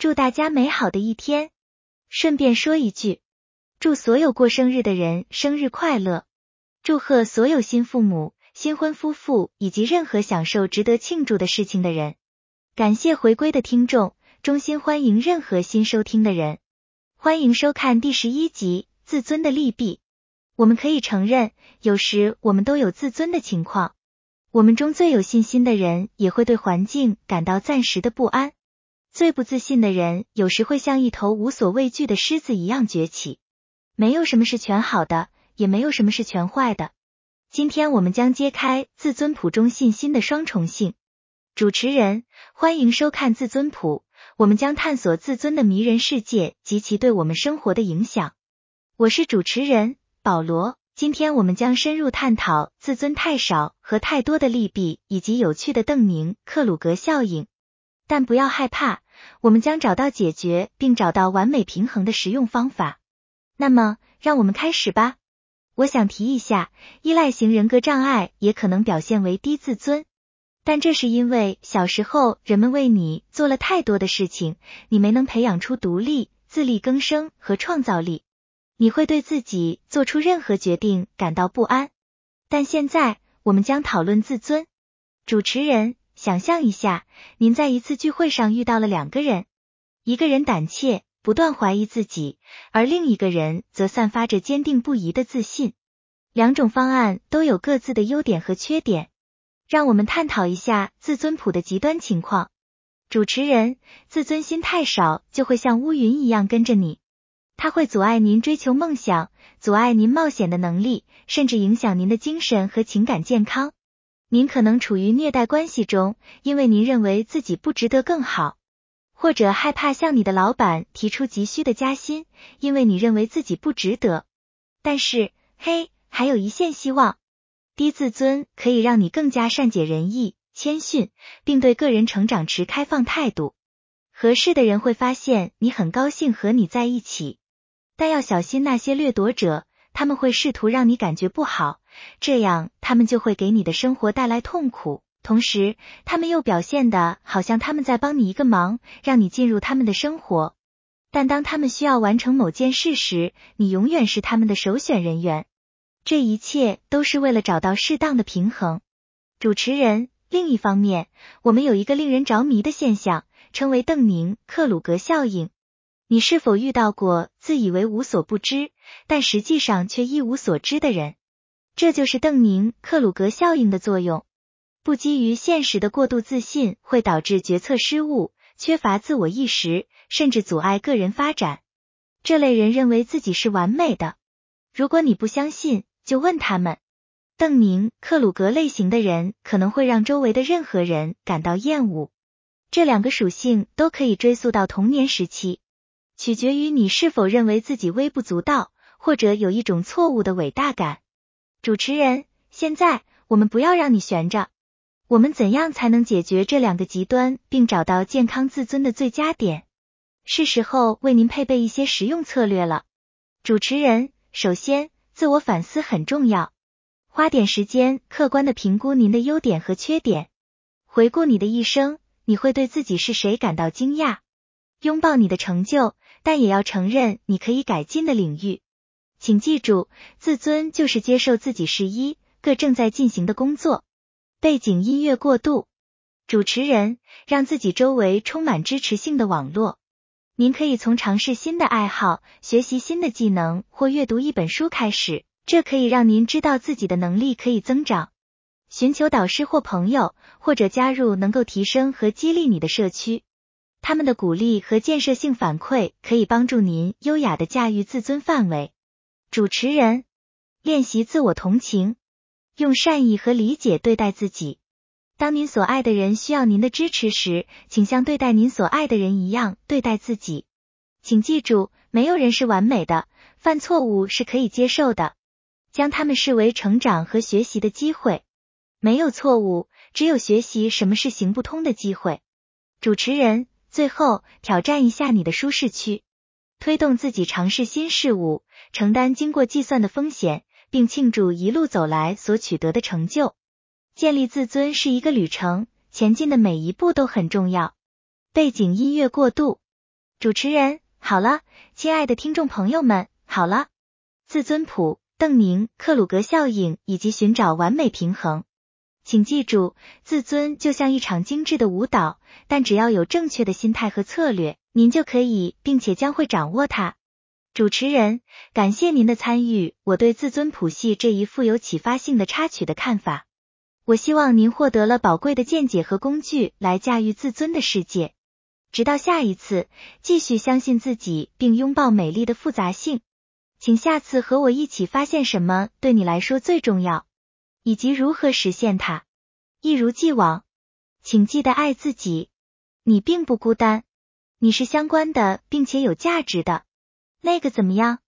祝大家美好的一天。顺便说一句，祝所有过生日的人生日快乐！祝贺所有新父母、新婚夫妇以及任何享受值得庆祝的事情的人。感谢回归的听众，衷心欢迎任何新收听的人。欢迎收看第十一集《自尊的利弊》。我们可以承认，有时我们都有自尊的情况。我们中最有信心的人，也会对环境感到暂时的不安。最不自信的人，有时会像一头无所畏惧的狮子一样崛起。没有什么是全好的，也没有什么是全坏的。今天我们将揭开自尊谱中信心的双重性。主持人，欢迎收看自尊谱。我们将探索自尊的迷人世界及其对我们生活的影响。我是主持人保罗。今天我们将深入探讨自尊太少和太多的利弊，以及有趣的邓宁克鲁格效应。但不要害怕，我们将找到解决并找到完美平衡的实用方法。那么，让我们开始吧。我想提一下，依赖型人格障碍也可能表现为低自尊，但这是因为小时候人们为你做了太多的事情，你没能培养出独立、自力更生和创造力，你会对自己做出任何决定感到不安。但现在，我们将讨论自尊。主持人。想象一下，您在一次聚会上遇到了两个人，一个人胆怯，不断怀疑自己，而另一个人则散发着坚定不移的自信。两种方案都有各自的优点和缺点。让我们探讨一下自尊谱的极端情况。主持人，自尊心太少，就会像乌云一样跟着你，它会阻碍您追求梦想，阻碍您冒险的能力，甚至影响您的精神和情感健康。您可能处于虐待关系中，因为您认为自己不值得更好，或者害怕向你的老板提出急需的加薪，因为你认为自己不值得。但是，嘿，还有一线希望。低自尊可以让你更加善解人意、谦逊，并对个人成长持开放态度。合适的人会发现你很高兴和你在一起，但要小心那些掠夺者，他们会试图让你感觉不好。这样，他们就会给你的生活带来痛苦，同时，他们又表现的好像他们在帮你一个忙，让你进入他们的生活。但当他们需要完成某件事时，你永远是他们的首选人员。这一切都是为了找到适当的平衡。主持人，另一方面，我们有一个令人着迷的现象，称为邓宁克鲁格效应。你是否遇到过自以为无所不知，但实际上却一无所知的人？这就是邓宁克鲁格效应的作用。不基于现实的过度自信会导致决策失误、缺乏自我意识，甚至阻碍个人发展。这类人认为自己是完美的。如果你不相信，就问他们。邓宁克鲁格类型的人可能会让周围的任何人感到厌恶。这两个属性都可以追溯到童年时期，取决于你是否认为自己微不足道，或者有一种错误的伟大感。主持人，现在我们不要让你悬着。我们怎样才能解决这两个极端，并找到健康自尊的最佳点？是时候为您配备一些实用策略了。主持人，首先，自我反思很重要。花点时间，客观的评估您的优点和缺点。回顾你的一生，你会对自己是谁感到惊讶？拥抱你的成就，但也要承认你可以改进的领域。请记住，自尊就是接受自己是一个正在进行的工作。背景音乐过渡，主持人让自己周围充满支持性的网络。您可以从尝试新的爱好、学习新的技能或阅读一本书开始，这可以让您知道自己的能力可以增长。寻求导师或朋友，或者加入能够提升和激励你的社区。他们的鼓励和建设性反馈可以帮助您优雅的驾驭自尊范围。主持人练习自我同情，用善意和理解对待自己。当您所爱的人需要您的支持时，请像对待您所爱的人一样对待自己。请记住，没有人是完美的，犯错误是可以接受的，将他们视为成长和学习的机会。没有错误，只有学习什么是行不通的机会。主持人最后挑战一下你的舒适区。推动自己尝试新事物，承担经过计算的风险，并庆祝一路走来所取得的成就。建立自尊是一个旅程，前进的每一步都很重要。背景音乐过渡，主持人，好了，亲爱的听众朋友们，好了。自尊谱、邓宁、克鲁格效应以及寻找完美平衡。请记住，自尊就像一场精致的舞蹈，但只要有正确的心态和策略，您就可以并且将会掌握它。主持人，感谢您的参与。我对自尊谱系这一富有启发性的插曲的看法，我希望您获得了宝贵的见解和工具来驾驭自尊的世界。直到下一次，继续相信自己并拥抱美丽的复杂性。请下次和我一起发现什么对你来说最重要，以及如何实现它。一如既往，请记得爱自己。你并不孤单，你是相关的并且有价值的。那个怎么样？